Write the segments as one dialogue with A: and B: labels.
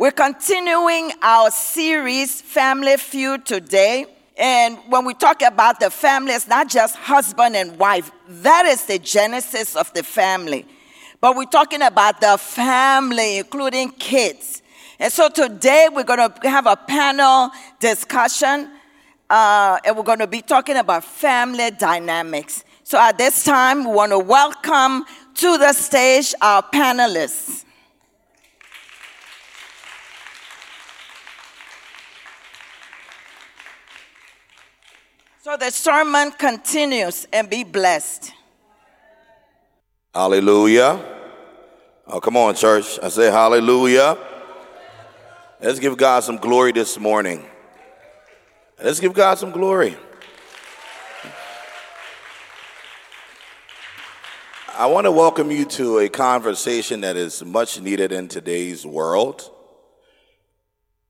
A: We're continuing our series, Family Feud, today. And when we talk about the family, it's not just husband and wife, that is the genesis of the family. But we're talking about the family, including kids. And so today we're going to have a panel discussion, uh, and we're going to be talking about family dynamics. So at this time, we want to welcome to the stage our panelists. So the sermon continues and be blessed.
B: Hallelujah. Oh, come on, church. I say hallelujah. Let's give God some glory this morning. Let's give God some glory. I want to welcome you to a conversation that is much needed in today's world,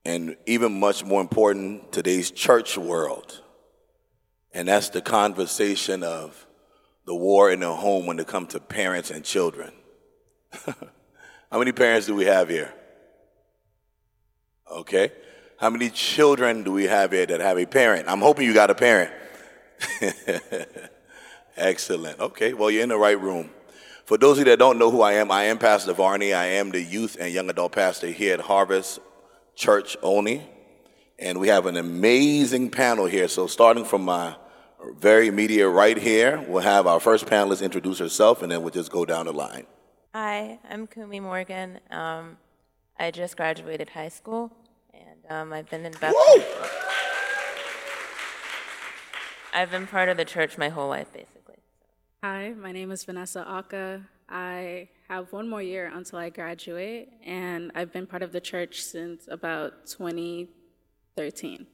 B: and even much more important, today's church world. And that's the conversation of the war in the home when it comes to parents and children. How many parents do we have here? Okay. How many children do we have here that have a parent? I'm hoping you got a parent. Excellent. Okay, well, you're in the right room. For those of you that don't know who I am, I am Pastor Varney. I am the youth and young adult pastor here at Harvest Church Only. And we have an amazing panel here. So, starting from my very immediate right here, we'll have our first panelist introduce herself, and then we'll just go down the line.
C: Hi, I'm Kumi Morgan. Um, I just graduated high school, and um, I've been in Baptist. I've been part of the church my whole life, basically.
D: Hi, my name is Vanessa Aka. I have one more year until I graduate, and I've been part of the church since about 2013.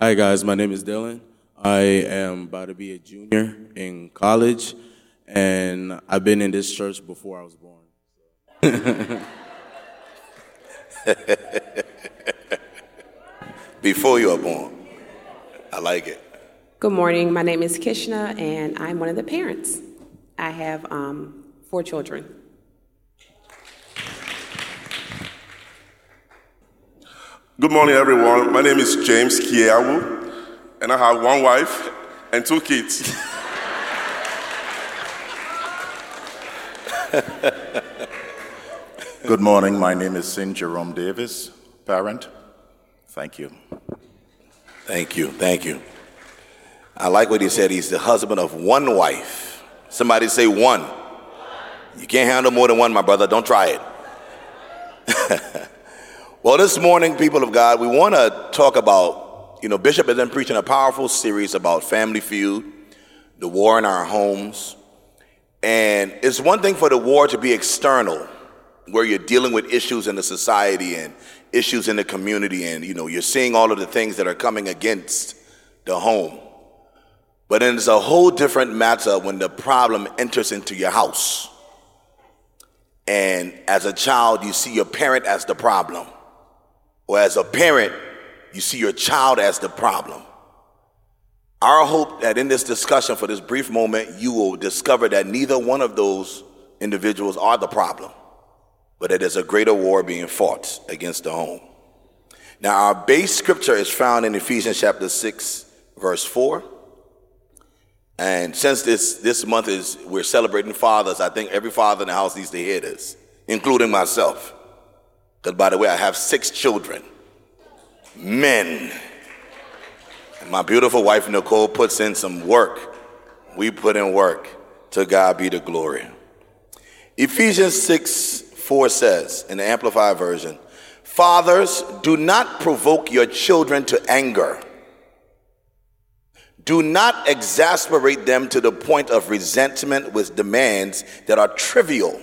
E: Hi, guys. My name is Dylan. I am about to be a junior in college, and I've been in this church before I was born.
B: Before you were born. I like it.
F: Good morning. My name is Kishna, and I'm one of the parents. I have um, four children.
G: Good morning, everyone. My name is James Kiawu, and I have one wife and two kids.
H: Good morning. My name is St. Jerome Davis, parent. Thank you.
B: Thank you. Thank you. I like what he said. He's the husband of one wife. Somebody say one. You can't handle more than one, my brother. Don't try it. well, this morning, people of God, we want to talk about, you know, Bishop has been preaching a powerful series about family feud, the war in our homes. And it's one thing for the war to be external, where you're dealing with issues in the society and issues in the community, and you know, you're seeing all of the things that are coming against the home. But then it's a whole different matter when the problem enters into your house. And as a child, you see your parent as the problem. Or as a parent, you see your child as the problem. Our hope that in this discussion for this brief moment, you will discover that neither one of those individuals are the problem, but that there's a greater war being fought against the home. Now, our base scripture is found in Ephesians chapter 6, verse 4. And since this, this month is we're celebrating fathers, I think every father in the house needs to hear this, including myself. Because by the way, I have six children, men. And my beautiful wife Nicole puts in some work. We put in work. To God be the glory. Ephesians 6 4 says in the Amplified Version Fathers, do not provoke your children to anger. Do not exasperate them to the point of resentment with demands that are trivial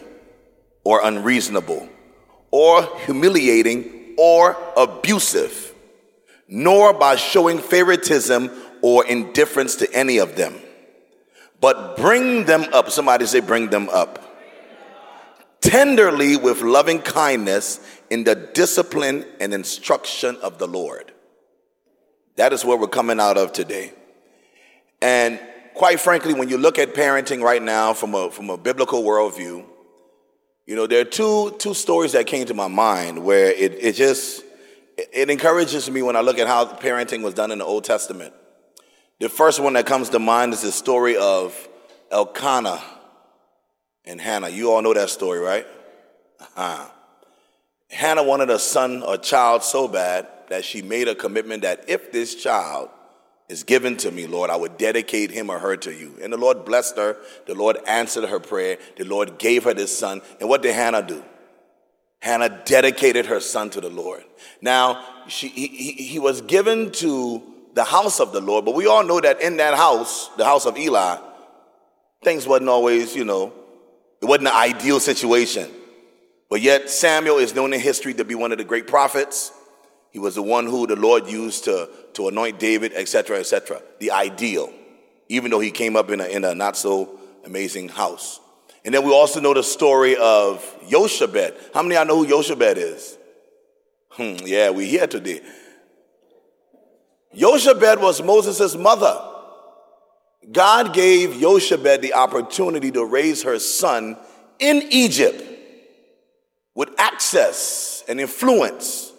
B: or unreasonable or humiliating or abusive, nor by showing favoritism or indifference to any of them. But bring them up. Somebody say, bring them up. Tenderly with loving kindness in the discipline and instruction of the Lord. That is what we're coming out of today. And quite frankly, when you look at parenting right now from a, from a biblical worldview, you know, there are two two stories that came to my mind where it, it just it encourages me when I look at how parenting was done in the Old Testament. The first one that comes to mind is the story of Elkanah and Hannah. You all know that story, right? Uh-huh. Hannah wanted a son or child so bad that she made a commitment that if this child is given to me, Lord, I would dedicate him or her to you. And the Lord blessed her. The Lord answered her prayer. The Lord gave her this son. And what did Hannah do? Hannah dedicated her son to the Lord. Now, she, he, he was given to the house of the Lord, but we all know that in that house, the house of Eli, things wasn't always, you know, it wasn't an ideal situation. But yet, Samuel is known in history to be one of the great prophets. He was the one who the Lord used to, to anoint David, etc., etc. The ideal, even though he came up in a, in a not so amazing house. And then we also know the story of Jochebed. How many of y'all know who Jochebed is? Hmm, yeah, we here today. Jochebed was Moses' mother. God gave Jochebed the opportunity to raise her son in Egypt with access and influence.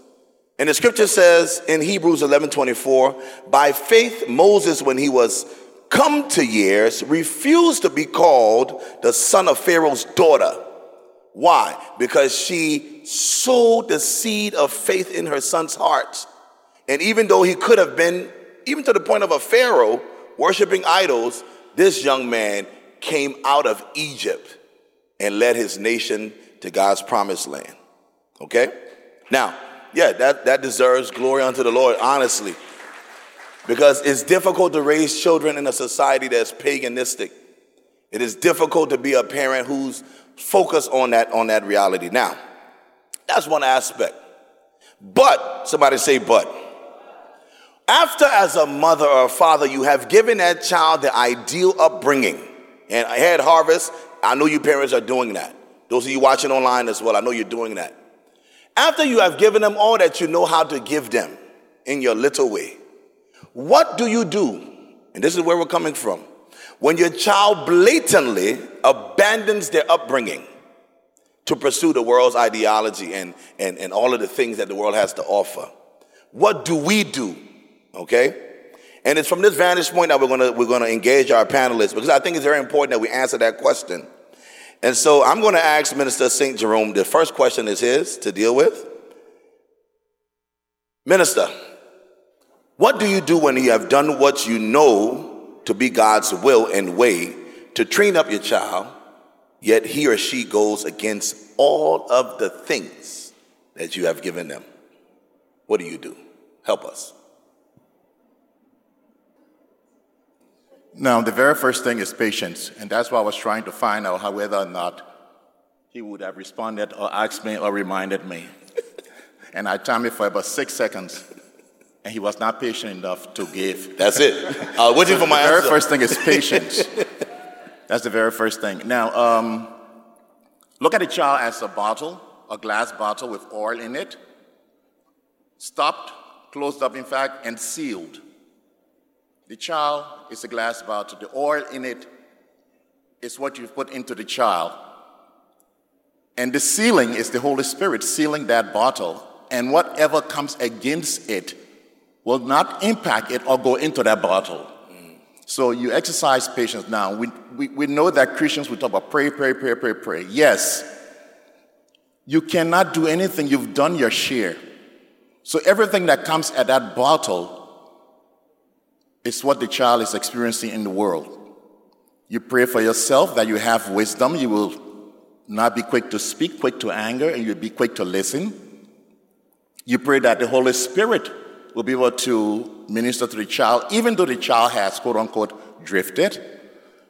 B: And the scripture says in Hebrews 11 24, by faith, Moses, when he was come to years, refused to be called the son of Pharaoh's daughter. Why? Because she sowed the seed of faith in her son's heart. And even though he could have been, even to the point of a Pharaoh worshiping idols, this young man came out of Egypt and led his nation to God's promised land. Okay? Now, yeah, that, that deserves glory unto the Lord, honestly. Because it's difficult to raise children in a society that's paganistic. It is difficult to be a parent who's focused on that, on that reality. Now, that's one aspect. But, somebody say, but. After, as a mother or a father, you have given that child the ideal upbringing. And ahead harvest, I know you parents are doing that. Those of you watching online as well, I know you're doing that. After you have given them all that you know how to give them in your little way, what do you do? And this is where we're coming from. When your child blatantly abandons their upbringing to pursue the world's ideology and, and, and all of the things that the world has to offer, what do we do? Okay? And it's from this vantage point that we're gonna, we're gonna engage our panelists because I think it's very important that we answer that question. And so I'm gonna ask Minister St. Jerome, the first question is his to deal with. Minister, what do you do when you have done what you know to be God's will and way to train up your child, yet he or she goes against all of the things that you have given them? What do you do? Help us.
H: Now, the very first thing is patience, and that's why I was trying to find out how whether or not he would have responded or asked me or reminded me. and I timed it for about six seconds and he was not patient enough to give.
B: That's it. I was waiting for my
H: the very
B: answer.
H: first thing is patience. That's the very first thing. Now, um, look at a child as a bottle, a glass bottle with oil in it, stopped, closed up, in fact, and sealed. The child is a glass bottle. The oil in it is what you've put into the child. And the sealing is the Holy Spirit sealing that bottle. And whatever comes against it will not impact it or go into that bottle. So you exercise patience. Now, we, we, we know that Christians we talk about pray, pray, pray, pray, pray. Yes, you cannot do anything, you've done your share. So everything that comes at that bottle is what the child is experiencing in the world. You pray for yourself that you have wisdom, you will not be quick to speak, quick to anger, and you'll be quick to listen. You pray that the Holy Spirit will be able to minister to the child, even though the child has, quote unquote, drifted.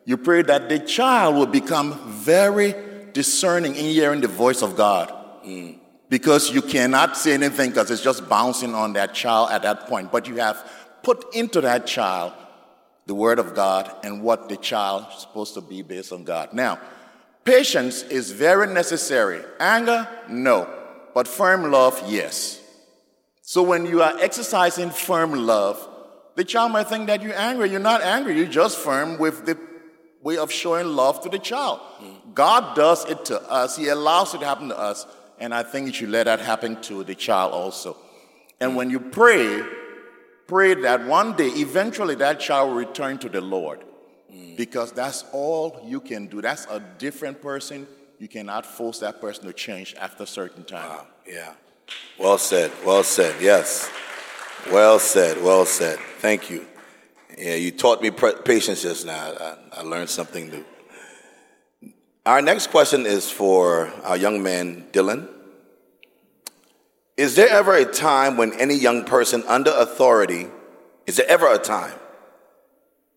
H: You pray that the child will become very discerning in hearing the voice of God. Mm. Because you cannot say anything because it's just bouncing on that child at that point. But you have put into that child the word of God and what the child is supposed to be based on God. Now, patience is very necessary. Anger, no. But firm love, yes. So when you are exercising firm love, the child might think that you're angry. You're not angry, you're just firm with the way of showing love to the child. Mm. God does it to us, He allows it to happen to us, and I think you should let that happen to the child also. And when you pray, pray that one day, eventually, that child will return to the Lord. Mm. Because that's all you can do. That's a different person. You cannot force that person to change after a certain time.
B: Wow. Yeah. Well said. Well said. Yes. Well said. Well said. Thank you. Yeah, you taught me patience just now. I, I learned something new. Our next question is for our young man, Dylan. Is there ever a time when any young person under authority, is there ever a time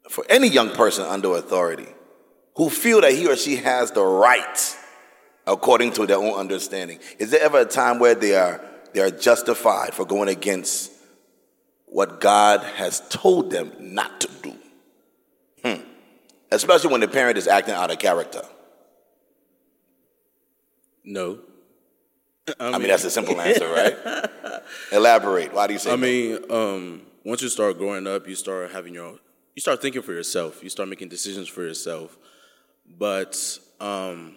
B: for any young person under authority who feel that he or she has the right according to their own understanding? Is there ever a time where they are, they are justified for going against what God has told them not to do? Hmm. Especially when the parent is acting out of character.
E: No.
B: I mean, I mean that's a simple answer, right? Elaborate. Why do you say?
E: I
B: no?
E: mean, um, once you start growing up, you start having your, you start thinking for yourself. You start making decisions for yourself. But um,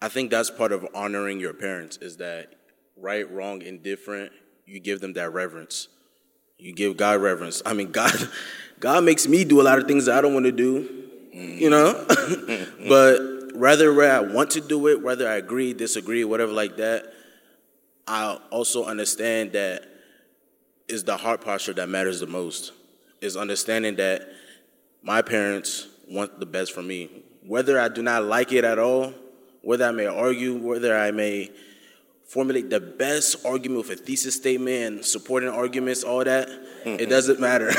E: I think that's part of honoring your parents is that right, wrong, indifferent. You give them that reverence. You give God reverence. I mean, God, God makes me do a lot of things that I don't want to do. You know, but whether I want to do it, whether I agree, disagree, whatever like that, I also understand that is the heart posture that matters the most. Is understanding that my parents want the best for me. Whether I do not like it at all, whether I may argue, whether I may formulate the best argument with a thesis statement and supporting arguments, all that, it mm-hmm. doesn't matter.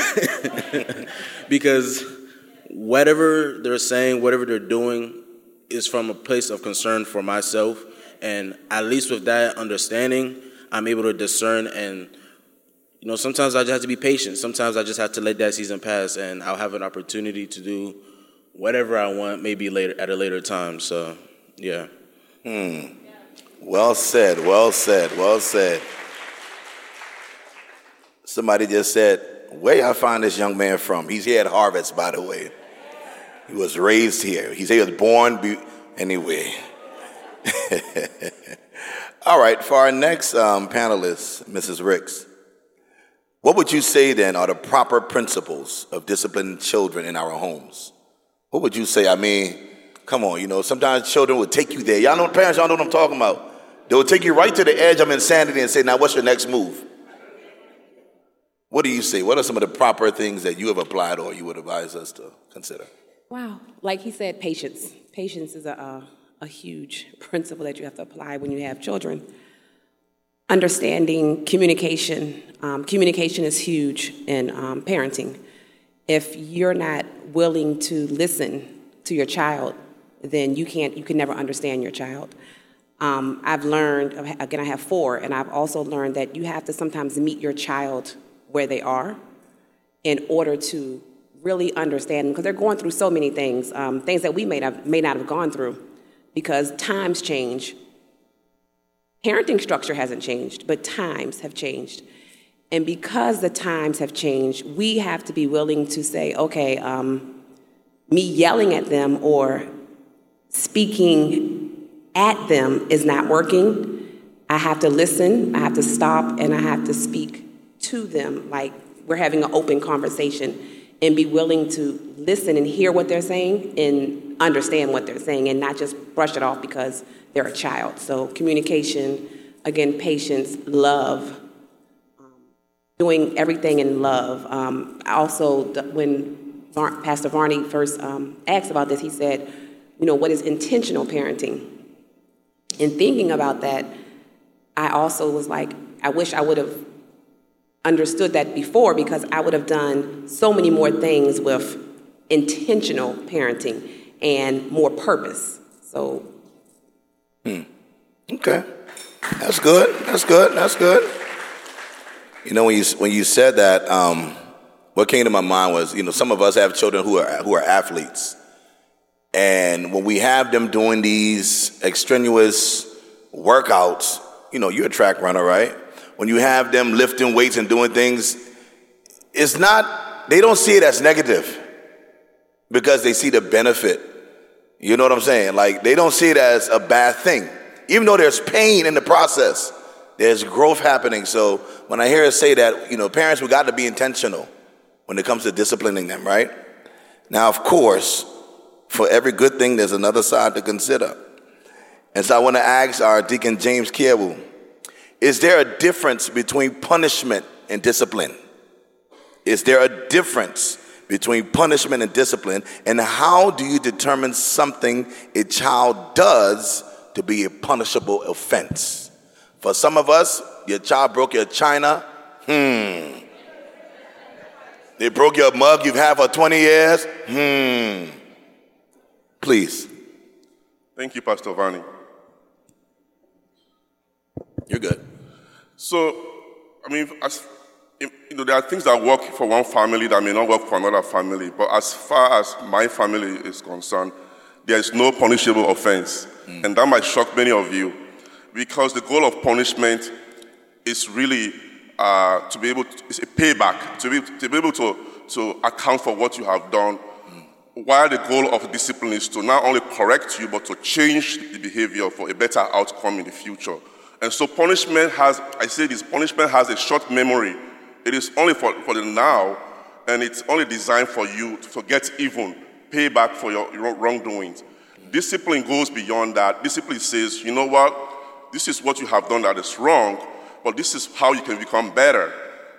E: because whatever they're saying, whatever they're doing, is from a place of concern for myself. And at least with that understanding, I'm able to discern and you know, sometimes I just have to be patient. Sometimes I just have to let that season pass and I'll have an opportunity to do whatever I want maybe later at a later time. So yeah.
B: Hmm. Well said, well said, well said. Somebody just said, Where y'all find this young man from? He's here at Harvest, by the way. He was raised here. He was born be- anyway. All right, for our next um, panelist, Mrs. Ricks, what would you say then are the proper principles of disciplining children in our homes? What would you say? I mean, come on, you know, sometimes children will take you there. Y'all know, parents, y'all know what I'm talking about. They will take you right to the edge of insanity and say, now what's your next move? What do you say? What are some of the proper things that you have applied or you would advise us to consider?
F: Wow. Like he said, patience. Patience is a, a, a huge principle that you have to apply when you have children. Understanding communication. Um, communication is huge in um, parenting. If you're not willing to listen to your child, then you can't. You can never understand your child. Um, I've learned. Again, I have four, and I've also learned that you have to sometimes meet your child where they are in order to really understand them because they're going through so many things, um, things that we may, have, may not have gone through because times change. Parenting structure hasn't changed, but times have changed. And because the times have changed, we have to be willing to say, okay, um, me yelling at them or speaking at them is not working. I have to listen, I have to stop, and I have to speak to them like we're having an open conversation and be willing to listen and hear what they're saying and understand what they're saying and not just brush it off because they're a child. So, communication, again, patience, love, um, doing everything in love. Um, also, when Var- Pastor Varney first um, asked about this, he said, you know, what is intentional parenting? In thinking about that, I also was like, I wish I would have understood that before because I would have done so many more things with intentional parenting and more purpose. So,
B: hmm. okay, that's good. That's good. That's good. You know, when you when you said that, um, what came to my mind was, you know, some of us have children who are who are athletes, and when we have them doing these extraneous workouts, you know, you're a track runner, right? when you have them lifting weights and doing things, it's not, they don't see it as negative because they see the benefit You know what I'm saying? Like they don't see it as a bad thing. Even though there's pain in the process, there's growth happening. So when I hear us say that, you know, parents, we got to be intentional when it comes to disciplining them, right? Now, of course, for every good thing, there's another side to consider. And so I want to ask our Deacon James Kiewu, is there a difference between punishment and discipline? Is there a difference between punishment and discipline? And how do you determine something a child does to be a punishable offense? For some of us, your child broke your china. Hmm. They broke your mug you've had for 20 years. Hmm. Please.
G: Thank you, Pastor Vani.
B: You're good.
G: So, I mean, as, you know, there are things that work for one family that may not work for another family. But as far as my family is concerned, there is no punishable offense. Mm. And that might shock many of you because the goal of punishment is really uh, to be able to, it's a payback, to be, to be able to, to account for what you have done. Mm. While the goal of discipline is to not only correct you, but to change the behavior for a better outcome in the future. And so punishment has, I say this, punishment has a short memory. It is only for, for the now, and it's only designed for you to forget even, pay back for your, your wrongdoings. Discipline goes beyond that. Discipline says, you know what? This is what you have done that is wrong, but this is how you can become better.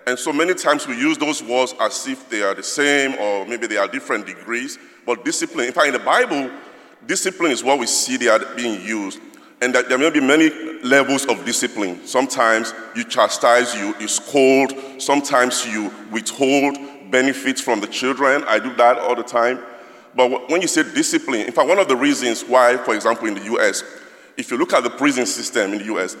G: And so many times we use those words as if they are the same or maybe they are different degrees. But discipline, in fact, in the Bible, discipline is what we see they are being used and that there may be many levels of discipline. Sometimes you chastise, you, you scold, sometimes you withhold benefits from the children. I do that all the time. But when you say discipline, in fact, one of the reasons why, for example, in the US, if you look at the prison system in the US,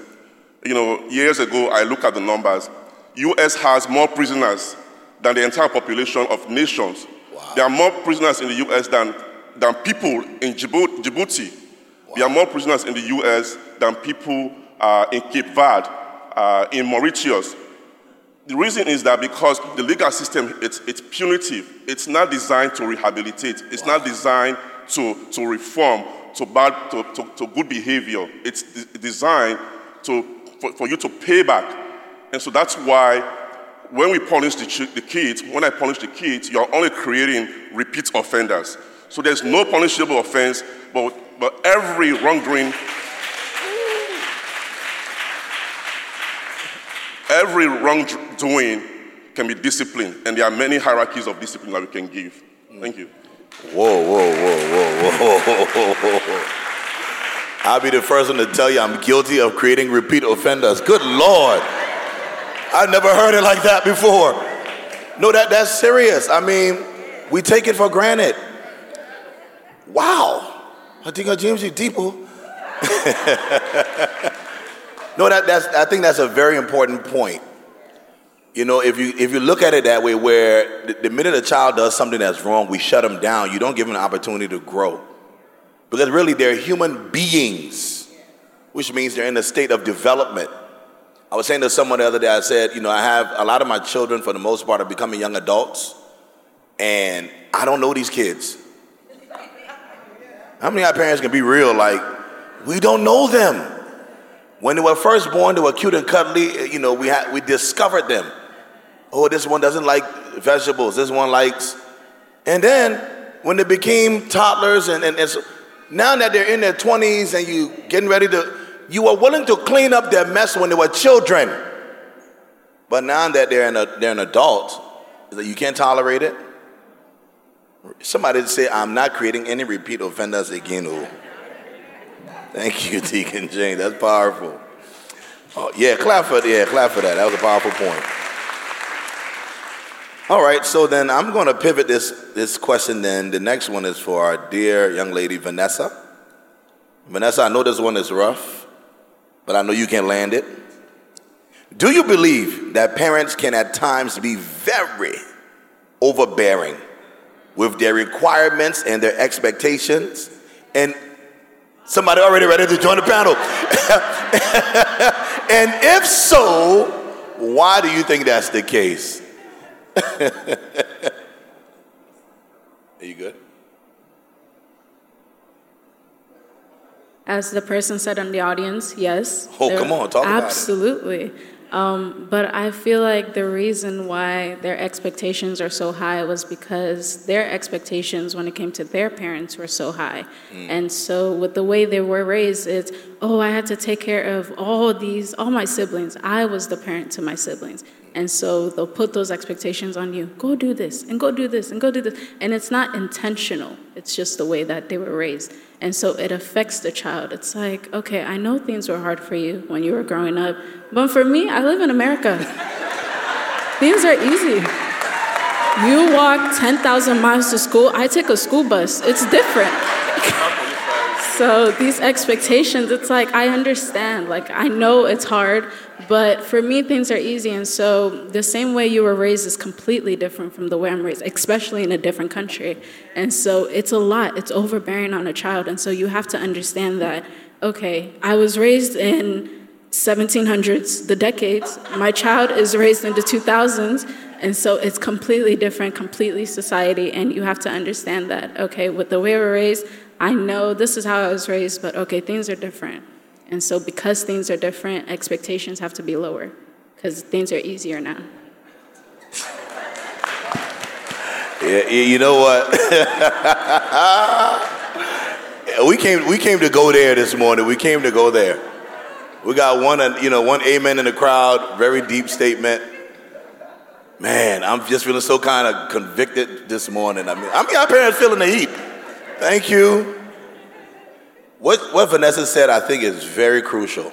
G: you know, years ago, I looked at the numbers. US has more prisoners than the entire population of nations. Wow. There are more prisoners in the US than, than people in Djibouti. There are more prisoners in the US than people uh, in Cape Verde, uh, in Mauritius. The reason is that because the legal system, it's, it's punitive. It's not designed to rehabilitate. It's not designed to, to reform, to, bad, to, to, to good behavior. It's designed to, for, for you to pay back. And so that's why when we punish the, the kids, when I punish the kids, you're only creating repeat offenders. So there's no punishable offense, but but every wrongdoing, every wrongdoing can be disciplined, and there are many hierarchies of discipline that we can give. Thank you.
B: Whoa, whoa, whoa, whoa, whoa, whoa. I'll be the first one to tell you I'm guilty of creating repeat offenders. Good Lord. I've never heard it like that before. No, that, that's serious. I mean, we take it for granted. Wow. I think I James, you deep. no, that, that's, I think that's a very important point. You know, if you if you look at it that way, where the, the minute a child does something that's wrong, we shut them down. You don't give them an opportunity to grow, because really they're human beings, which means they're in a state of development. I was saying to someone the other day, I said, you know, I have a lot of my children, for the most part, are becoming young adults, and I don't know these kids. How many of our parents can be real? Like, we don't know them. When they were first born, they were cute and cuddly. Uh, you know, we we discovered them. Oh, this one doesn't like vegetables. This one likes. And then when they became toddlers, and, and, and so now that they're in their 20s and you getting ready to, you were willing to clean up their mess when they were children. But now that they're an, they're an adult, you can't tolerate it. Somebody say, I'm not creating any repeat offenders again. Oh. Thank you, Deacon Jane. That's powerful. Oh, yeah, clap for yeah, clap for that. That was a powerful point. All right, so then I'm going to pivot this this question. Then the next one is for our dear young lady Vanessa. Vanessa, I know this one is rough, but I know you can land it. Do you believe that parents can at times be very overbearing with their requirements and their expectations. And somebody already ready to join the panel. and if so, why do you think that's the case? Are you good?
D: As the person said in the audience, yes.
B: Oh, come on, talk about it.
D: Absolutely. Um, but I feel like the reason why their expectations are so high was because their expectations when it came to their parents were so high.
B: Mm.
D: And so, with the way they were raised, it's, oh, I had to take care of all these, all my siblings. I was the parent to my siblings. And so they'll put those expectations on you. Go do this, and go do this, and go do this. And it's not intentional, it's just the way that they were raised. And so it affects the child. It's like, okay, I know things were hard for you when you were growing up, but for me, I live in America. things are easy. You walk 10,000 miles to school, I take a school bus. It's different. So these expectations, it's like I understand, like I know it's hard, but for me things are easy. And so the same way you were raised is completely different from the way I'm raised, especially in a different country. And so it's a lot. It's overbearing on a child. And so you have to understand that, okay, I was raised in 1700s, the decades. My child is raised in the 2000s. And so it's completely different, completely society. And you have to understand that, okay, with the way we're raised, I know this is how I was raised, but okay, things are different. And so because things are different, expectations have to be lower because things are easier now.
B: Yeah, you know what? we came we came to go there this morning. We came to go there. We got one uh, you know one amen in the crowd. Very deep statement. Man, I'm just feeling so kind of convicted this morning. I mean, I mean, our parents feeling the heat. Thank you. What what Vanessa said, I think, is very crucial.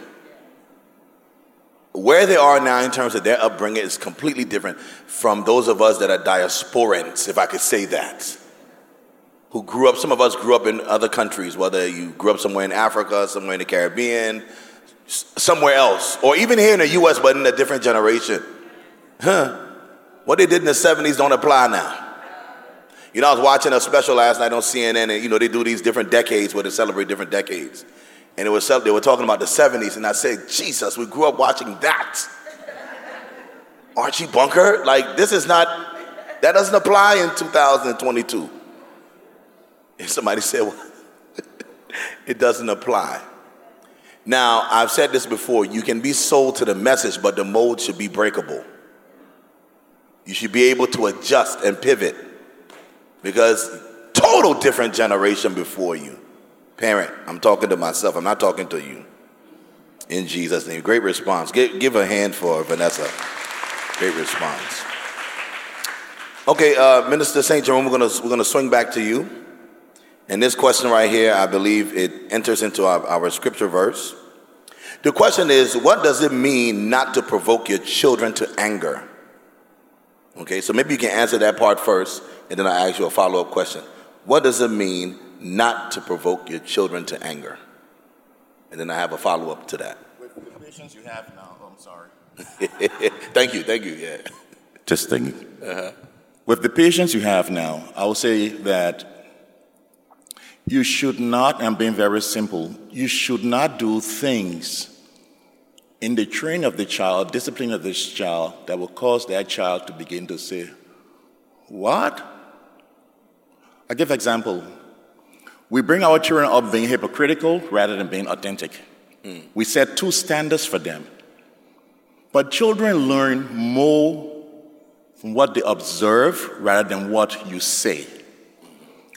B: Where they are now in terms of their upbringing is completely different from those of us that are diasporans, if I could say that. Who grew up, some of us grew up in other countries, whether you grew up somewhere in Africa, somewhere in the Caribbean, somewhere else, or even here in the US, but in a different generation. Huh. What they did in the 70s don't apply now. You know, I was watching a special last night on CNN, and you know, they do these different decades where they celebrate different decades. And it was they were talking about the 70s, and I said, Jesus, we grew up watching that. Archie Bunker? Like, this is not, that doesn't apply in 2022. And somebody said, well, it doesn't apply. Now, I've said this before you can be sold to the message, but the mold should be breakable. You should be able to adjust and pivot because total different generation before you. Parent, I'm talking to myself, I'm not talking to you. In Jesus' name. Great response. Give, give a hand for Vanessa. Great response. Okay, uh, Minister St. Jerome, we're gonna, we're gonna swing back to you. And this question right here, I believe it enters into our, our scripture verse. The question is, what does it mean not to provoke your children to anger? Okay, so maybe you can answer that part first, and then I'll ask you a follow up question. What does it mean not to provoke your children to anger? And then I have a follow up to that.
H: With the patience you have now, oh, I'm sorry.
B: thank you, thank you, yeah.
H: Just thinking. Uh-huh. With the patience you have now, I will say that you should not, I'm being very simple, you should not do things in the training of the child, discipline of this child, that will cause that child to begin to say, What? I give example. We bring our children up being hypocritical rather than being authentic. We set two standards for them. But children learn more from what they observe rather than what you say.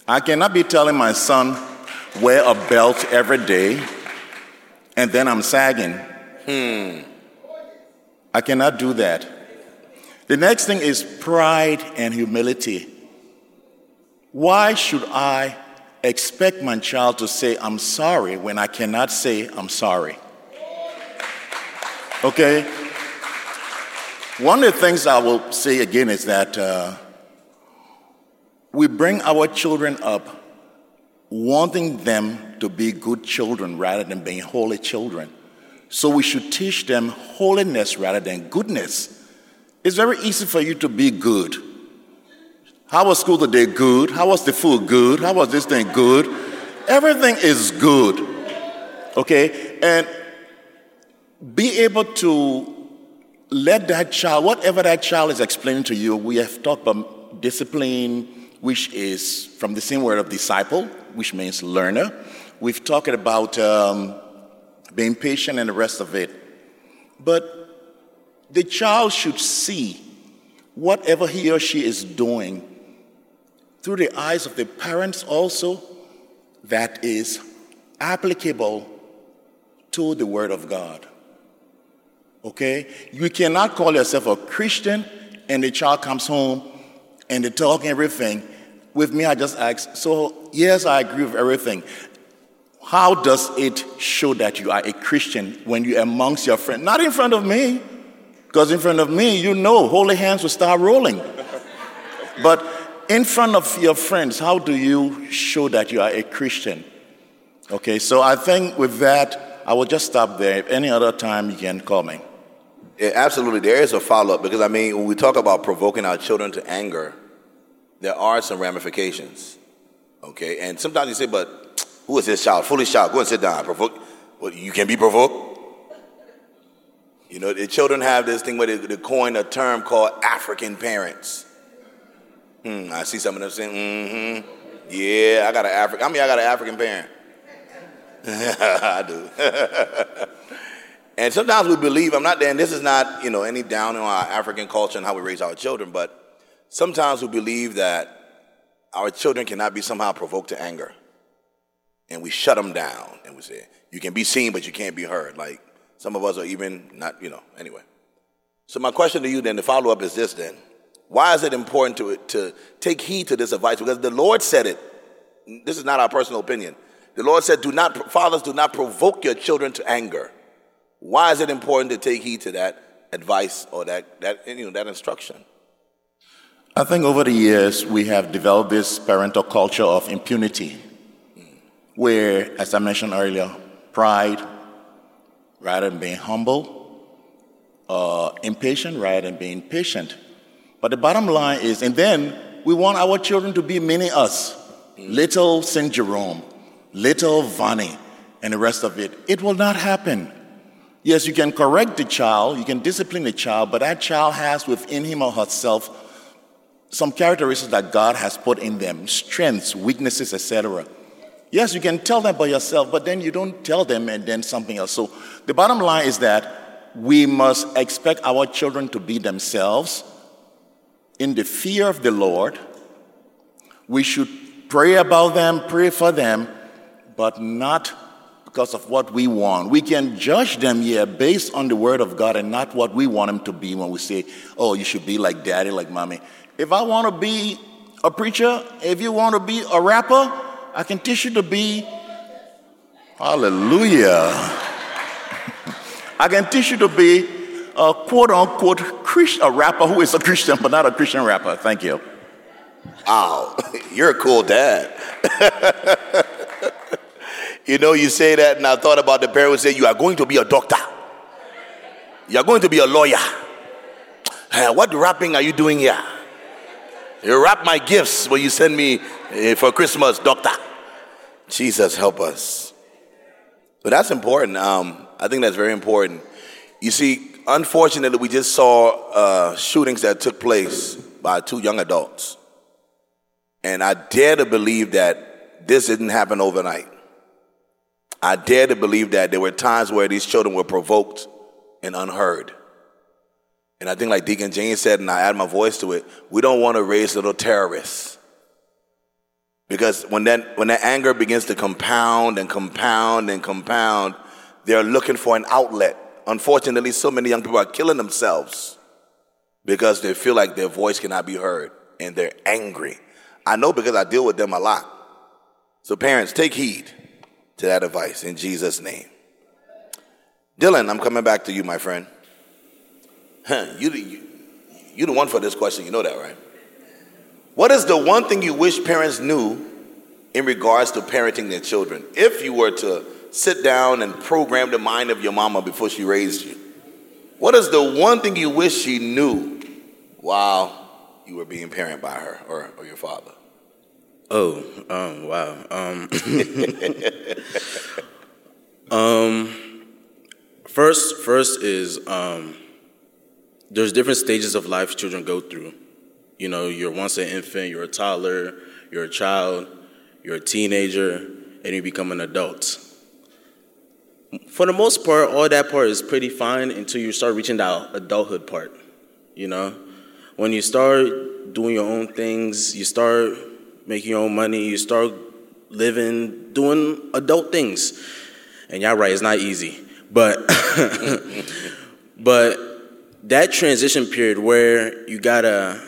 H: I cannot be telling my son, wear a belt every day, and then I'm sagging. I cannot do that. The next thing is pride and humility. Why should I expect my child to say, I'm sorry, when I cannot say, I'm sorry? Okay? One of the things I will say again is that uh, we bring our children up wanting them to be good children rather than being holy children. So we should teach them holiness rather than goodness. It's very easy for you to be good. How was school today? Good. How was the food? Good. How was this thing? Good. Everything is good. Okay? And be able to let that child, whatever that child is explaining to you, we have talked about discipline, which is from the same word of disciple, which means learner. We've talked about um, being patient and the rest of it. But the child should see whatever he or she is doing through the eyes of the parents also that is applicable to the Word of God. Okay? You cannot call yourself a Christian and the child comes home and they talk everything. With me, I just ask, so yes, I agree with everything. How does it show that you are a Christian when you're amongst your friends? Not in front of me, because in front of me, you know, holy hands will start rolling. but in front of your friends, how do you show that you are a Christian? Okay, so I think with that, I will just stop there. If any other time, you can call me.
B: Yeah, absolutely. There is a follow up because, I mean, when we talk about provoking our children to anger, there are some ramifications. Okay, and sometimes you say, but who is this child? Foolish child. Go and sit down. Provoke. Well, you can be provoked. You know, the children have this thing where they, they coin a term called African parents. Hmm, I see some of them saying, mm-hmm. Yeah, I got an African. I mean, I got an African parent. I do. and sometimes we believe, I'm not, and this is not, you know, any down on our African culture and how we raise our children, but sometimes we believe that our children cannot be somehow provoked to anger. And we shut them down and we say, you can be seen, but you can't be heard. Like, some of us are even not, you know, anyway. So, my question to you then, the follow up is this then. Why is it important to, to take heed to this advice? Because the Lord said it. This is not our personal opinion. The Lord said, do not, fathers, do not provoke your children to anger. Why is it important to take heed to that advice or that, that, you know, that instruction?
H: I think over the years we have developed this parental culture of impunity, where, as I mentioned earlier, pride, rather than being humble, uh, impatient rather than being patient. But the bottom line is, and then we want our children to be mini us, little St. Jerome, little Vani, and the rest of it. It will not happen. Yes, you can correct the child, you can discipline the child, but that child has within him or herself some characteristics that God has put in them strengths, weaknesses, etc. Yes, you can tell them by yourself, but then you don't tell them and then something else. So the bottom line is that we must expect our children to be themselves in the fear of the Lord. We should pray about them, pray for them, but not because of what we want. We can judge them, yeah, based on the word of God and not what we want them to be when we say, oh, you should be like daddy, like mommy. If I want to be a preacher, if you want to be a rapper, I can teach you to be, hallelujah. I can teach you to be a quote unquote Christian, a rapper who is a Christian, but not a Christian rapper. Thank you.
B: Wow, you're a cool dad. you know, you say that, and I thought about the parent would say, You are going to be a doctor, you are going to be a lawyer. what rapping are you doing here? You wrap my gifts when you send me uh, for Christmas, doctor. Jesus, help us. But that's important. Um, I think that's very important. You see, unfortunately, we just saw uh, shootings that took place by two young adults. And I dare to believe that this didn't happen overnight. I dare to believe that there were times where these children were provoked and unheard. And I think, like Deacon James said, and I add my voice to it, we don't want to raise little terrorists. Because when that, when that anger begins to compound and compound and compound, they're looking for an outlet. Unfortunately, so many young people are killing themselves because they feel like their voice cannot be heard and they're angry. I know because I deal with them a lot. So, parents, take heed to that advice in Jesus' name. Dylan, I'm coming back to you, my friend. Huh, you, you, you're the one for this question, you know that, right? What is the one thing you wish parents knew in regards to parenting their children? If you were to sit down and program the mind of your mama before she raised you, what is the one thing you wish she knew while you were being parented by her or, or your father?
E: Oh, um, wow. Um, um, first, first is um, there's different stages of life children go through. You know, you're once an infant, you're a toddler, you're a child, you're a teenager, and you become an adult. For the most part, all that part is pretty fine until you start reaching that adulthood part. You know, when you start doing your own things, you start making your own money, you start living, doing adult things. And y'all right, it's not easy. But but that transition period where you gotta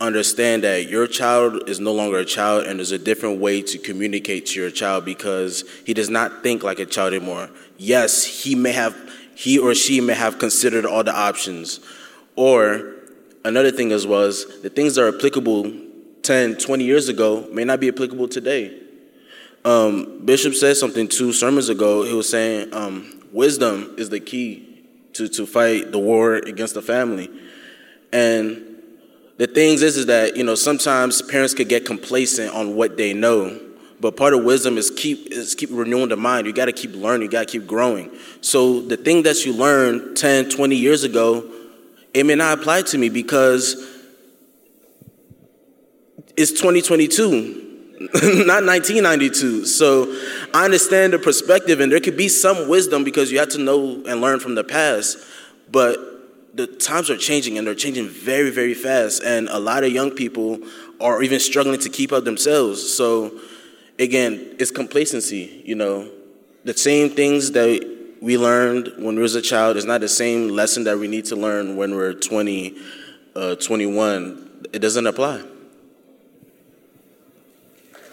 E: understand that your child is no longer a child and there's a different way to communicate to your child because he does not think like a child anymore. Yes, he may have he or she may have considered all the options. Or another thing as is the things that are applicable 10, 20 years ago may not be applicable today. Um, Bishop said something two sermons ago. He was saying um, wisdom is the key to, to fight the war against the family. And the things is, is that, you know, sometimes parents could get complacent on what they know. But part of wisdom is keep is keep renewing the mind. You got to keep learning. You got to keep growing. So the thing that you learned 10, 20 years ago, it may not apply to me because it's 2022 not 1992. So I understand the perspective, and there could be some wisdom because you have to know and learn from the past. But the times are changing, and they're changing very, very fast. And a lot of young people are even struggling to keep up themselves. So again, it's complacency. You know, the same things that we learned when we was a child is not the same lesson that we need to learn when we're 20, uh, 21. It doesn't apply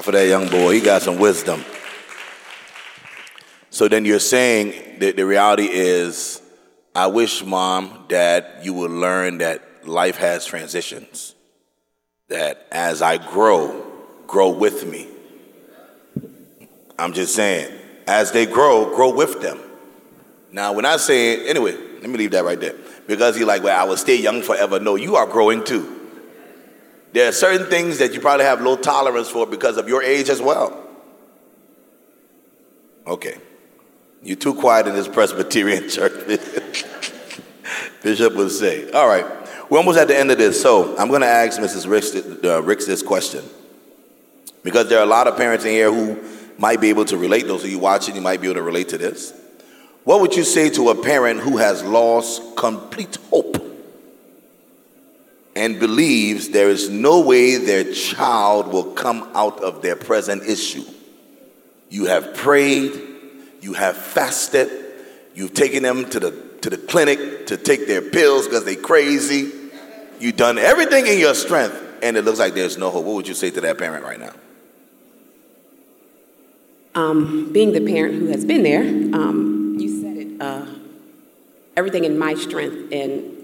B: for that young boy. He got some wisdom. So then you're saying that the reality is, I wish mom, dad, you would learn that life has transitions. That as I grow, grow with me. I'm just saying, as they grow, grow with them. Now, when I say, anyway, let me leave that right there. Because you're like, well, I will stay young forever. No, you are growing too. There are certain things that you probably have low tolerance for because of your age as well. Okay. You're too quiet in this Presbyterian church, Bishop would say. All right. We're almost at the end of this, so I'm going to ask Mrs. Ricks, uh, Ricks this question. Because there are a lot of parents in here who might be able to relate. Those of you watching, you might be able to relate to this. What would you say to a parent who has lost complete hope and believes there is no way their child will come out of their present issue. You have prayed, you have fasted, you've taken them to the, to the clinic to take their pills because they're crazy. You've done everything in your strength, and it looks like there's no hope. What would you say to that parent right now?
F: Um, being the parent who has been there, um, you said it, uh, everything in my strength, and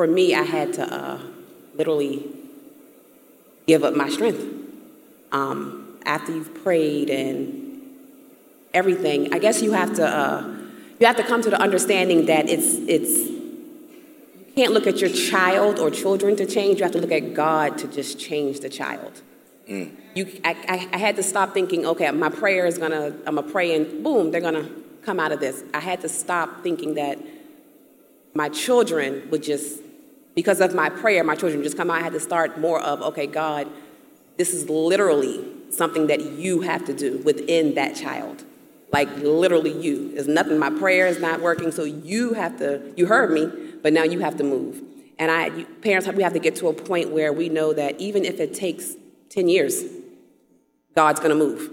F: for me, I had to uh, literally give up my strength. Um, after you've prayed and everything, I guess you have to uh, you have to come to the understanding that it's it's you can't look at your child or children to change. You have to look at God to just change the child. Mm. You, I, I, I had to stop thinking, okay, my prayer is gonna, I'm gonna pray and boom, they're gonna come out of this. I had to stop thinking that my children would just because of my prayer, my children just come out. I had to start more of, okay, God, this is literally something that you have to do within that child. Like literally you. There's nothing, my prayer is not working, so you have to, you heard me, but now you have to move. And I, parents, we have to get to a point where we know that even if it takes 10 years, God's gonna move.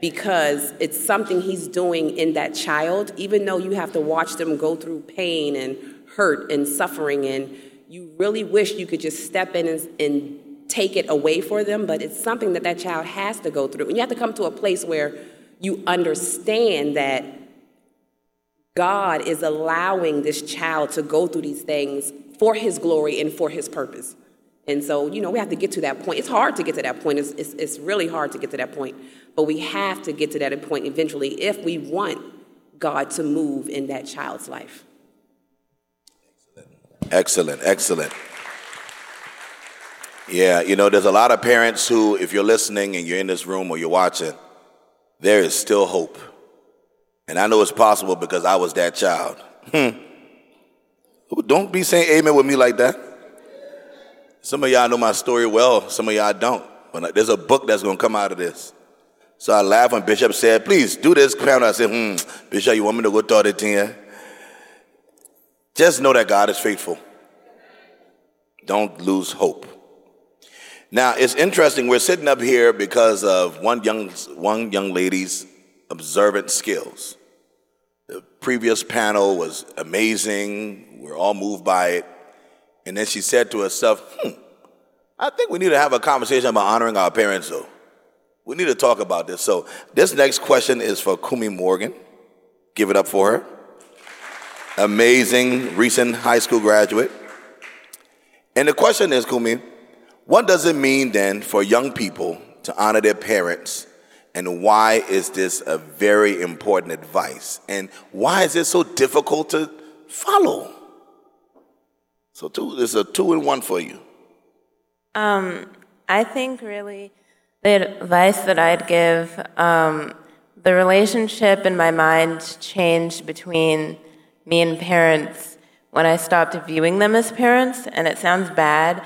F: Because it's something He's doing in that child, even though you have to watch them go through pain and hurt and suffering and you really wish you could just step in and, and take it away for them, but it's something that that child has to go through. And you have to come to a place where you understand that God is allowing this child to go through these things for his glory and for his purpose. And so, you know, we have to get to that point. It's hard to get to that point. It's, it's, it's really hard to get to that point. But we have to get to that point eventually if we want God to move in that child's life.
B: Excellent, excellent. Yeah, you know, there's a lot of parents who, if you're listening and you're in this room or you're watching, there is still hope. And I know it's possible because I was that child. Hmm. Don't be saying amen with me like that. Some of y'all know my story well, some of y'all don't. But there's a book that's going to come out of this. So I laughed when Bishop said, please do this panel. I said, hmm, Bishop, you want me to go talk it here? Just know that God is faithful. Don't lose hope. Now, it's interesting. We're sitting up here because of one young, one young lady's observant skills. The previous panel was amazing. We're all moved by it. And then she said to herself, hmm, I think we need to have a conversation about honoring our parents, though. We need to talk about this. So, this next question is for Kumi Morgan. Give it up for her. Amazing recent high school graduate. And the question is, Kumi, what does it mean then for young people to honor their parents? And why is this a very important advice? And why is it so difficult to follow? So, two, is a two in one for you.
C: Um, I think really the advice that I'd give, um, the relationship in my mind changed between me and parents when I stopped viewing them as parents, and it sounds bad,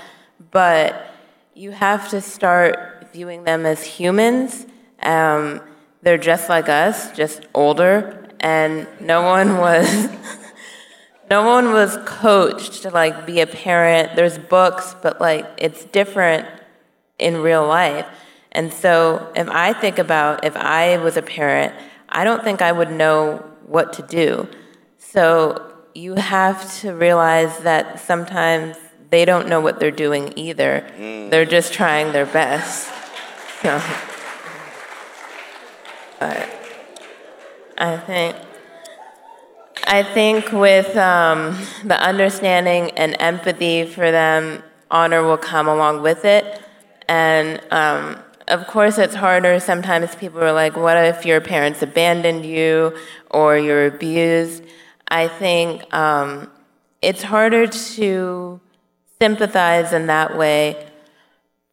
C: but you have to start viewing them as humans. Um, they're just like us, just older, and no one was. no one was coached to like be a parent. There's books, but like it's different in real life. And so if I think about if I was a parent, I don't think I would know what to do. So you have to realize that sometimes they don't know what they're doing either. Mm. They're just trying their best. So, but I think I think with um, the understanding and empathy for them, honor will come along with it. And um, of course, it's harder. Sometimes people are like, what if your parents abandoned you or you're abused? I think um, it's harder to sympathize in that way,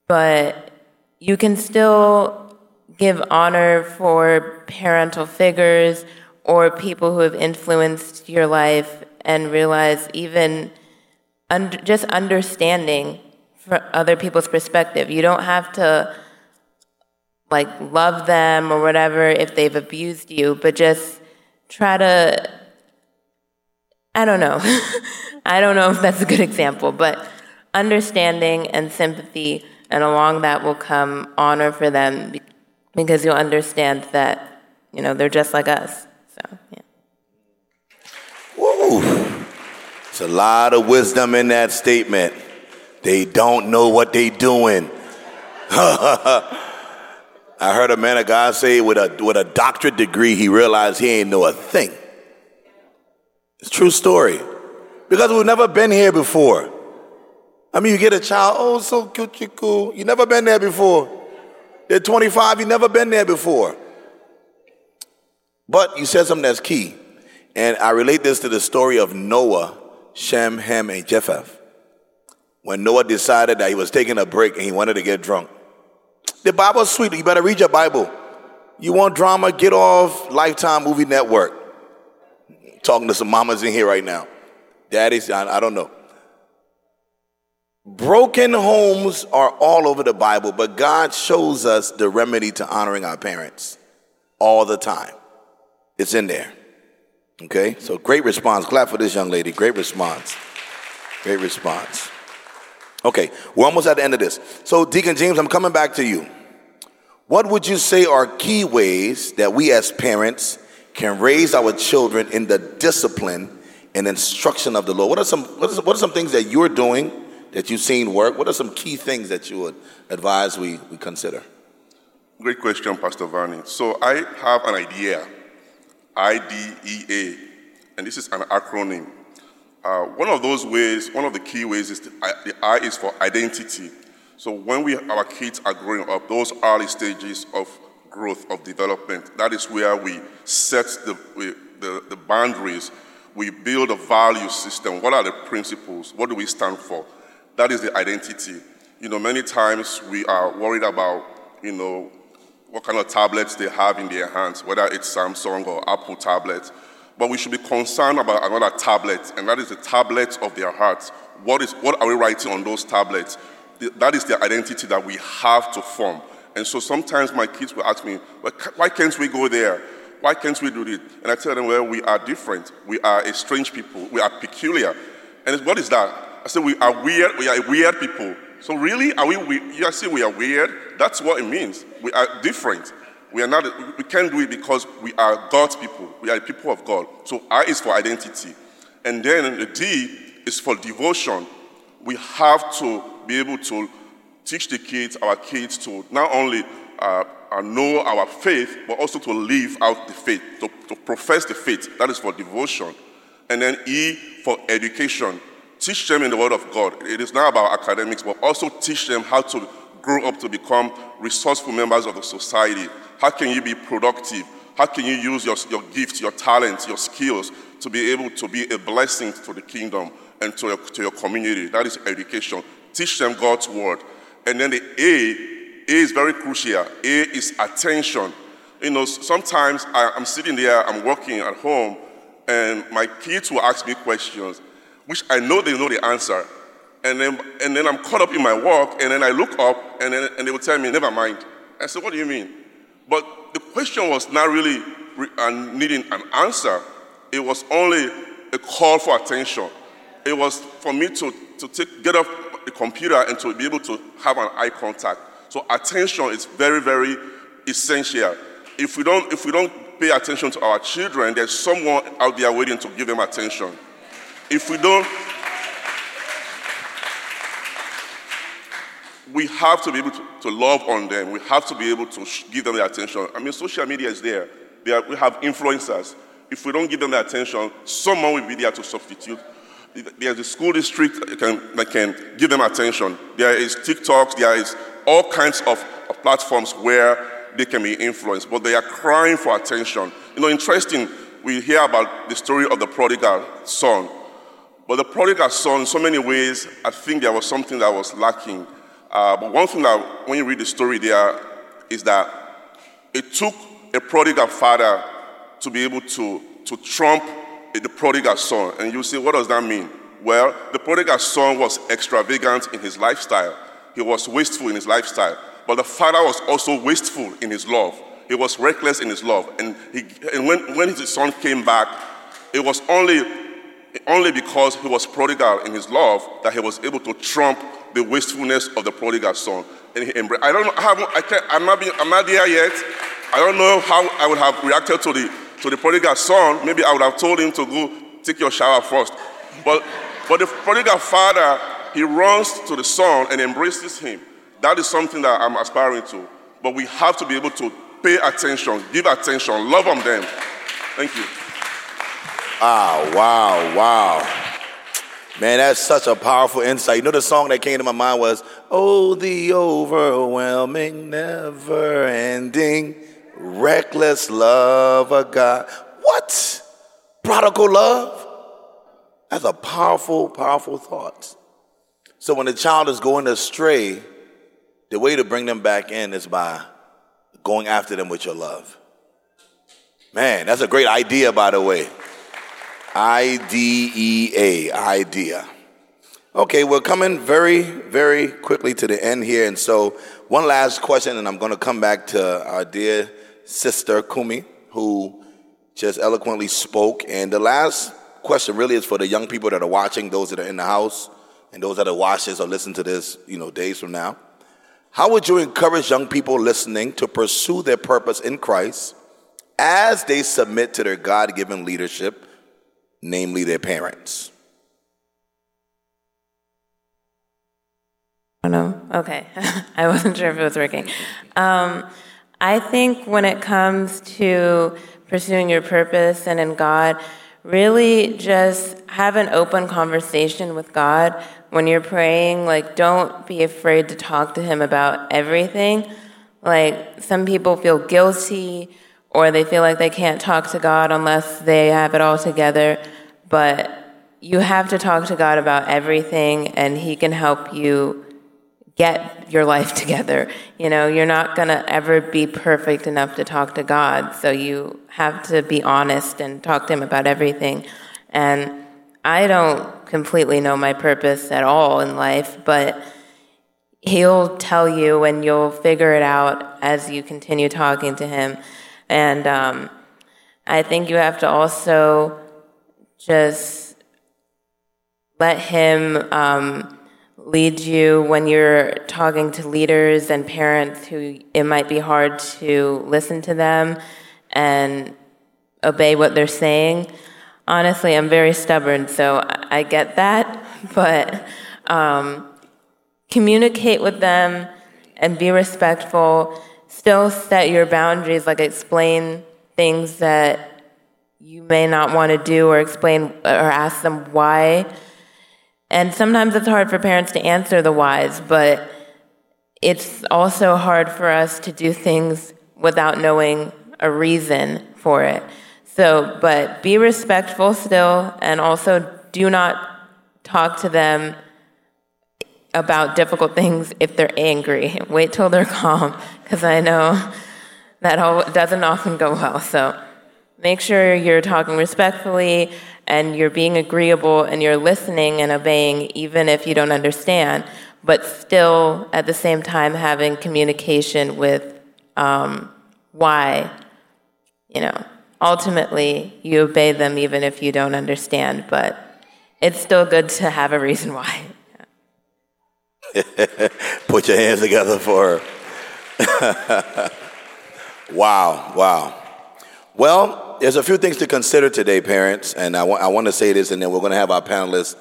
C: but you can still give honor for parental figures or people who have influenced your life and realize even just understanding for other people's perspective. You don't have to like love them or whatever if they've abused you, but just try to I don't know. I don't know if that's a good example, but understanding and sympathy and along that will come honor for them because you'll understand that, you know, they're just like us. So, yeah.
B: Whoa. It's a lot of wisdom in that statement. They don't know what they doing. I heard a man of God say with a, with a doctorate degree, he realized he ain't know a thing. It's true story. Because we've never been here before. I mean, you get a child, oh, so cute, you cool. You never been there before. They're 25, you never been there before. But you said something that's key. And I relate this to the story of Noah, Shem, Ham, and Japheth. When Noah decided that he was taking a break and he wanted to get drunk. The Bible's sweet. You better read your Bible. You want drama? Get off Lifetime Movie Network. Talking to some mamas in here right now. Daddies, I, I don't know. Broken homes are all over the Bible, but God shows us the remedy to honoring our parents all the time. It's in there. Okay? So great response. Clap for this young lady. Great response. Great response. Okay, we're almost at the end of this. So, Deacon James, I'm coming back to you. What would you say are key ways that we as parents can raise our children in the discipline and instruction of the Lord? What are some, what are, what are some things that you're doing that you've seen work? What are some key things that you would advise we, we consider?
G: Great question, Pastor Varney. So, I have an idea IDEA, and this is an acronym. Uh, one of those ways, one of the key ways is the, the I is for identity. So when we, our kids are growing up, those early stages of growth, of development, that is where we set the, we, the, the boundaries. We build a value system. What are the principles? What do we stand for? That is the identity. You know, many times we are worried about, you know, what kind of tablets they have in their hands, whether it's Samsung or Apple tablets. But we should be concerned about another tablet, and that is the tablet of their hearts. What, is, what are we writing on those tablets? That is the identity that we have to form. And so sometimes my kids will ask me, why can't we go there? Why can't we do this? And I tell them, well, we are different. We are a strange people. We are peculiar. And what is that? I said, we are weird. We are weird people. So really, are we? we you say we are weird. That's what it means. We are different. We are not. We can't do it because we are God's people. We are people of God. So I is for identity, and then the D is for devotion. We have to be able to teach the kids, our kids, to not only uh, uh, know our faith, but also to live out the faith, to, to profess the faith. That is for devotion. And then E for education. Teach them in the Word of God. It is not about academics, but also teach them how to grow up to become resourceful members of the society. How can you be productive? How can you use your, your gifts, your talents, your skills to be able to be a blessing to the kingdom and to your, to your community? That is education. Teach them God's Word. And then the A, A is very crucial. A is attention. You know, sometimes I, I'm sitting there, I'm working at home, and my kids will ask me questions which I know they know the answer. And then, and then I'm caught up in my work, and then I look up, and, then, and they will tell me, never mind. I said, what do you mean? But the question was not really uh, needing an answer. It was only a call for attention. It was for me to, to take, get off the computer and to be able to have an eye contact. So attention is very, very essential. If we don't, if we don't pay attention to our children, there's someone out there waiting to give them attention. If we don't, we have to be able to, to love on them. We have to be able to give them the attention. I mean, social media is there. We have influencers. If we don't give them the attention, someone will be there to substitute. There's a school district that can, that can give them attention. There is TikToks. There is all kinds of, of platforms where they can be influenced, but they are crying for attention. You know, interesting, we hear about the story of the prodigal son. But the prodigal son, in so many ways, I think there was something that was lacking. Uh, but one thing that, when you read the story there, is that it took a prodigal father to be able to, to trump the prodigal son. And you say, what does that mean? Well, the prodigal son was extravagant in his lifestyle, he was wasteful in his lifestyle. But the father was also wasteful in his love. He was reckless in his love. And, he, and when, when his son came back, it was only only because he was prodigal in his love that he was able to trump the wastefulness of the prodigal son. And he embraced. I don't know. I, I can't, I'm, not being, I'm not there yet. I don't know how I would have reacted to the, to the prodigal son. Maybe I would have told him to go take your shower first. But, but the prodigal father, he runs to the son and embraces him. That is something that I'm aspiring to. But we have to be able to pay attention, give attention, love on them. Thank you.
B: Ah, wow, wow. Man, that's such a powerful insight. You know, the song that came to my mind was, Oh, the overwhelming, never ending, reckless love of God. What? Prodigal love? That's a powerful, powerful thought. So when a child is going astray, the way to bring them back in is by going after them with your love. Man, that's a great idea, by the way. I D E A, idea. Okay, we're coming very, very quickly to the end here. And so, one last question, and I'm going to come back to our dear sister Kumi, who just eloquently spoke. And the last question really is for the young people that are watching, those that are in the house, and those that are watching or listen to this, you know, days from now. How would you encourage young people listening to pursue their purpose in Christ as they submit to their God given leadership namely their parents.
C: Oh, no? Okay. I wasn't sure if it was working. Um, I think when it comes to pursuing your purpose and in God, really just have an open conversation with God when you're praying. Like, don't be afraid to talk to Him about everything. Like, some people feel guilty or they feel like they can't talk to God unless they have it all together. But you have to talk to God about everything, and He can help you get your life together. You know, you're not going to ever be perfect enough to talk to God, so you have to be honest and talk to Him about everything. And I don't completely know my purpose at all in life, but he'll tell you and you'll figure it out as you continue talking to him. And um, I think you have to also just let him um, lead you when you're talking to leaders and parents who it might be hard to listen to them and obey what they're saying. Honestly, I'm very stubborn, so I get that, but um, communicate with them and be respectful. Still set your boundaries, like explain things that you may not want to do or explain or ask them why. And sometimes it's hard for parents to answer the whys, but it's also hard for us to do things without knowing a reason for it. So, but be respectful still, and also do not talk to them about difficult things if they're angry. Wait till they're calm, because I know that doesn't often go well. So, make sure you're talking respectfully and you're being agreeable and you're listening and obeying, even if you don't understand, but still at the same time having communication with um, why, you know, ultimately you obey them even if you don't understand, but it's still good to have a reason why.
B: Put your hands together for her. wow, wow. Well, there's a few things to consider today, parents, and I, wa- I want to say this, and then we're going to have our panelists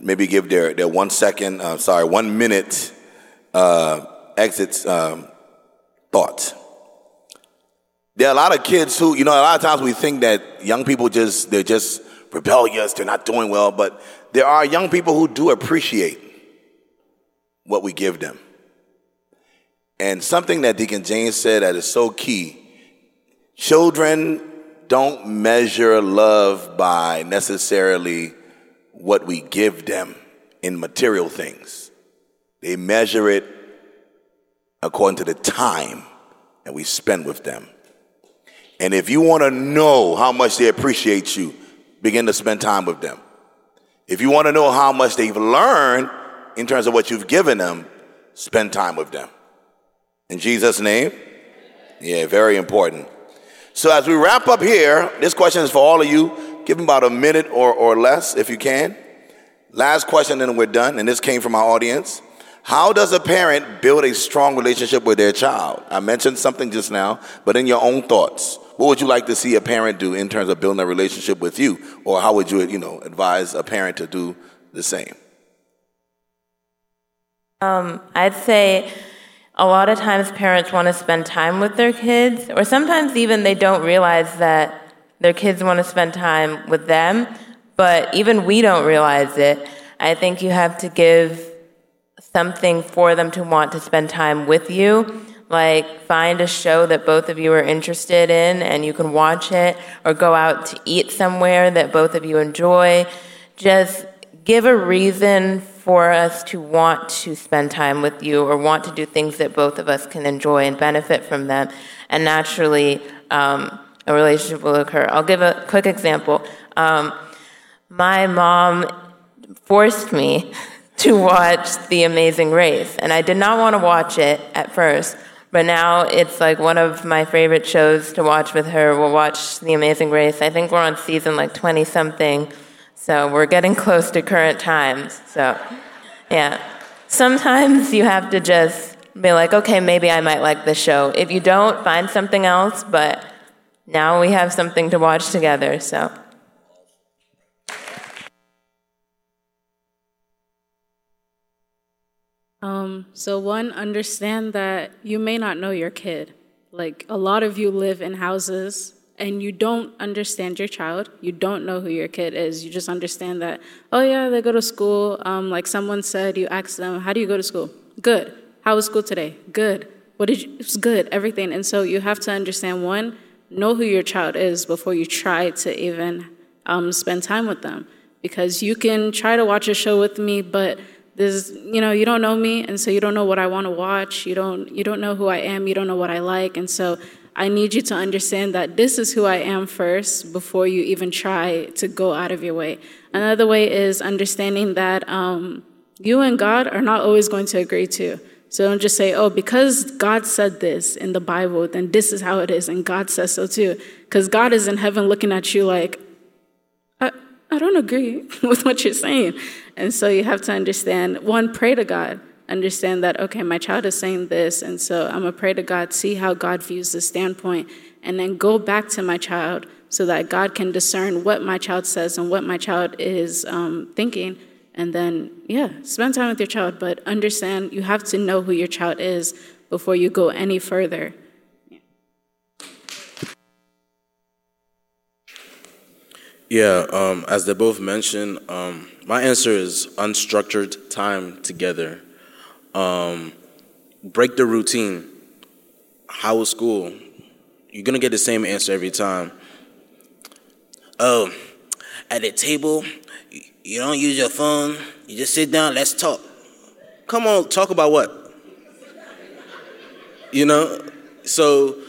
B: maybe give their, their one second, uh, sorry, one minute uh, exit um, thoughts. There are a lot of kids who, you know, a lot of times we think that young people just, they're just rebellious, they're not doing well, but there are young people who do appreciate what we give them. And something that Deacon James said that is so key children don't measure love by necessarily what we give them in material things, they measure it according to the time that we spend with them. And if you want to know how much they appreciate you, begin to spend time with them. If you want to know how much they've learned in terms of what you've given them, spend time with them. In Jesus' name? Yeah, very important. So as we wrap up here, this question is for all of you. Give them about a minute or, or less if you can. Last question, and we're done. And this came from our audience. How does a parent build a strong relationship with their child? I mentioned something just now, but in your own thoughts, what would you like to see a parent do in terms of building a relationship with you? Or how would you, you know, advise a parent to do the same?
C: Um, I'd say a lot of times parents want to spend time with their kids, or sometimes even they don't realize that their kids want to spend time with them, but even we don't realize it. I think you have to give something for them to want to spend time with you like, find a show that both of you are interested in and you can watch it, or go out to eat somewhere that both of you enjoy. Just give a reason for us to want to spend time with you or want to do things that both of us can enjoy and benefit from them. And naturally, um, a relationship will occur. I'll give a quick example. Um, my mom forced me to watch The Amazing Race, and I did not want to watch it at first. But now it's like one of my favorite shows to watch with her. We'll watch The Amazing Race. I think we're on season like 20 something. So we're getting close to current times. So, yeah. Sometimes you have to just be like, okay, maybe I might like this show. If you don't, find something else. But now we have something to watch together. So.
D: Um, so, one, understand that you may not know your kid. Like, a lot of you live in houses and you don't understand your child. You don't know who your kid is. You just understand that, oh, yeah, they go to school. Um, like someone said, you ask them, how do you go to school? Good. How was school today? Good. What did you? It's good. Everything. And so you have to understand one, know who your child is before you try to even um, spend time with them. Because you can try to watch a show with me, but there's you know you don't know me and so you don't know what i want to watch you don't you don't know who i am you don't know what i like and so i need you to understand that this is who i am first before you even try to go out of your way another way is understanding that um, you and god are not always going to agree to So don't just say, oh, because God said this in the Bible, then this is how it is, and God says so too. Because God is in heaven looking at you like, I, I don't agree with what you're saying. And so you have to understand one, pray to God. Understand that, okay, my child is saying this, and so I'm to pray to God, see how God views the standpoint, and then go back to my child so that God can discern what my child says and what my child is um, thinking and then, yeah, spend time with your child, but understand you have to know who your child is before you go any further.
E: Yeah, um, as they both mentioned, um, my answer is unstructured time together. Um, break the routine. How was school? You're gonna get the same answer every time. Oh, at the table, you don't use your phone. You just sit down, let's talk. Come on, talk about what? You know? So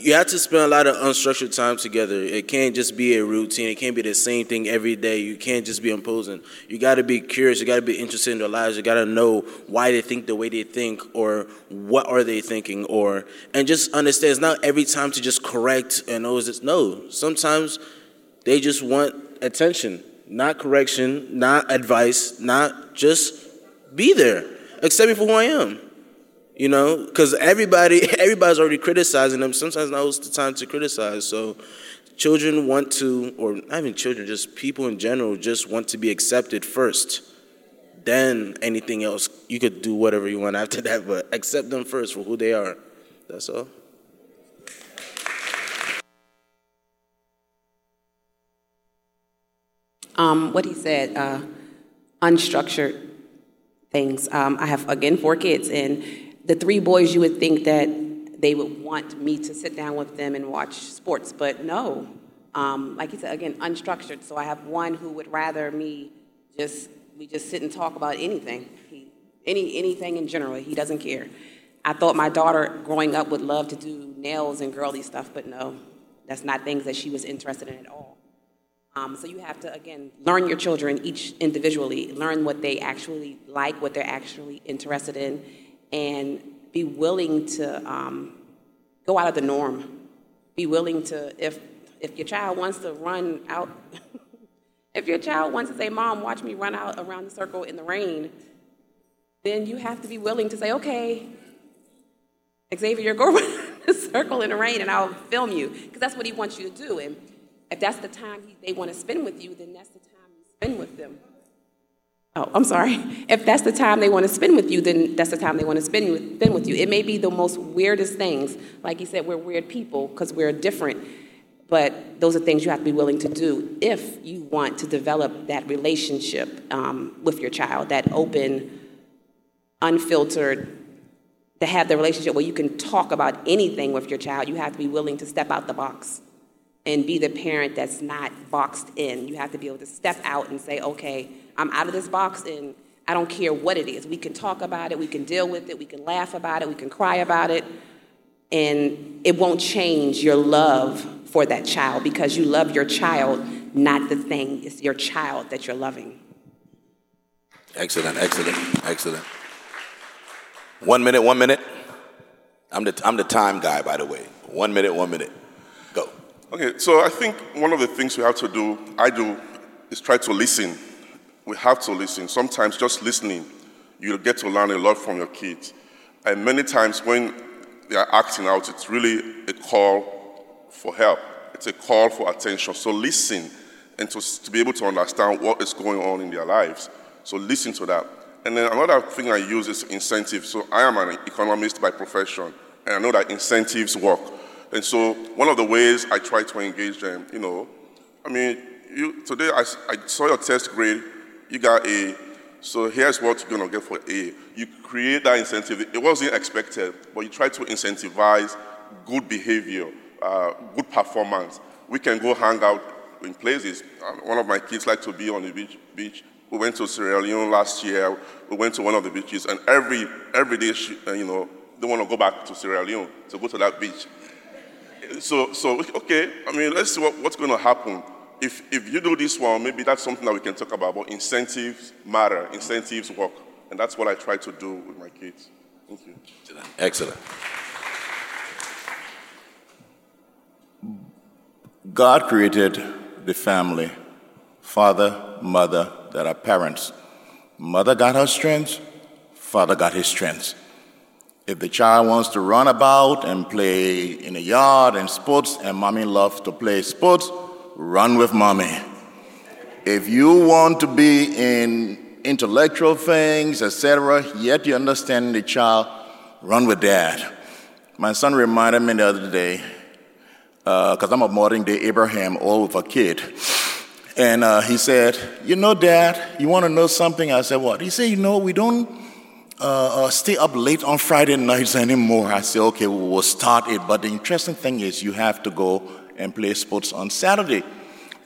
E: you have to spend a lot of unstructured time together. It can't just be a routine. It can't be the same thing every day. You can't just be imposing. You got to be curious. You got to be interested in their lives. You got to know why they think the way they think, or what are they thinking, or and just understand. It's not every time to just correct and always just no. Sometimes they just want attention not correction, not advice, not just be there. Accept me for who I am. You know, because everybody everybody's already criticizing them. Sometimes now is the time to criticize. So children want to, or not even children, just people in general, just want to be accepted first. Then anything else, you could do whatever you want after that, but accept them first for who they are. That's all.
F: Um, what he said, uh, unstructured things. Um, I have, again, four kids, and the three boys, you would think that they would want me to sit down with them and watch sports, but no. Um, like he said, again, unstructured. So I have one who would rather me just, we just sit and talk about anything, he, any, anything in general. He doesn't care. I thought my daughter growing up would love to do nails and girly stuff, but no, that's not things that she was interested in at all. Um, so you have to, again, learn your children each individually, learn what they actually like, what they're actually interested in, and be willing to um, go out of the norm. Be willing to, if, if your child wants to run out, if your child wants to say, Mom, watch me run out around the circle in the rain, then you have to be willing to say, okay, Xavier, you're going around the circle in the rain and I'll film you, because that's what he wants you to do. And if that's the time they want to spend with you, then that's the time you spend with them. Oh, I'm sorry. If that's the time they want to spend with you, then that's the time they want to spend with, spend with you. It may be the most weirdest things. Like you said, we're weird people because we're different. But those are things you have to be willing to do if you want to develop that relationship um, with your child, that open, unfiltered, to have the relationship where you can talk about anything with your child. You have to be willing to step out the box and be the parent that's not boxed in. You have to be able to step out and say, okay, I'm out of this box and I don't care what it is. We can talk about it, we can deal with it, we can laugh about it, we can cry about it, and it won't change your love for that child because you love your child, not the thing. It's your child that you're loving.
B: Excellent, excellent, excellent. One minute, one minute. I'm the, I'm the time guy, by the way. One minute, one minute. Go.
G: Okay, so I think one of the things we have to do, I do, is try to listen. We have to listen. Sometimes just listening, you'll get to learn a lot from your kids. And many times when they are acting out, it's really a call for help. It's a call for attention. So listen and to, to be able to understand what is going on in their lives. So listen to that. And then another thing I use is incentives. So I am an economist by profession, and I know that incentives work. And so one of the ways I try to engage them, you know, I mean, you, today I, I saw your test grade, you got A, so here's what you're gonna get for A. You create that incentive. It wasn't expected, but you try to incentivize good behavior, uh, good performance. We can go hang out in places. Uh, one of my kids like to be on the beach. beach. We went to Sierra Leone last year. We went to one of the beaches, and every every day, she, uh, you know, they want to go back to Sierra Leone to go to that beach so, so okay, I mean, let's see what, what's going to happen. If, if you do this one, maybe that's something that we can talk about, but incentives matter, incentives work. And that's what I try to do with my kids. Thank you.
B: Excellent.
H: God created the family father, mother, that are parents. Mother got her strengths, father got his strengths. If the child wants to run about and play in the yard and sports, and mommy loves to play sports, run with mommy. If you want to be in intellectual things, etc., yet you understand the child, run with dad. My son reminded me the other day, because uh, I'm a modern day Abraham, all with a kid. And uh, he said, You know, Dad, you want to know something? I said, What? He said, You know, we don't uh, uh, stay up late on Friday nights anymore. I said, Okay, we'll start it. But the interesting thing is, you have to go and play sports on Saturday.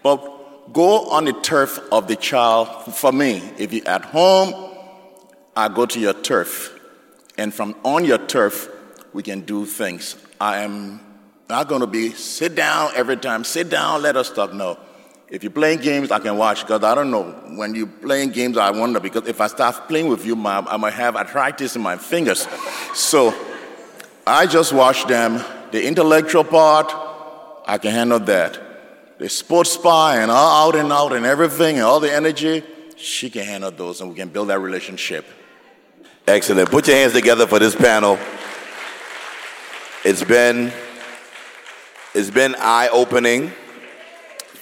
H: But go on the turf of the child. For me, if you're at home, I go to your turf. And from on your turf, we can do things. I am not going to be sit down every time, sit down, let us talk. No. If you're playing games, I can watch because I don't know. When you're playing games, I wonder because if I start playing with you, my, I might have arthritis in my fingers. So I just watch them. The intellectual part, I can handle that. The sports spa and all out and out and everything and all the energy, she can handle those and we can build that relationship.
B: Excellent. Put your hands together for this panel. It's been it's been eye-opening.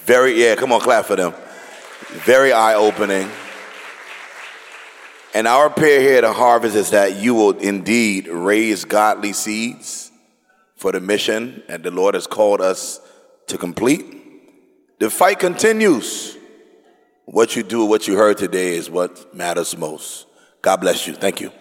B: Very, yeah, come on, clap for them. Very eye opening. And our prayer here at Harvest is that you will indeed raise godly seeds for the mission that the Lord has called us to complete. The fight continues. What you do, what you heard today is what matters most. God bless you. Thank you.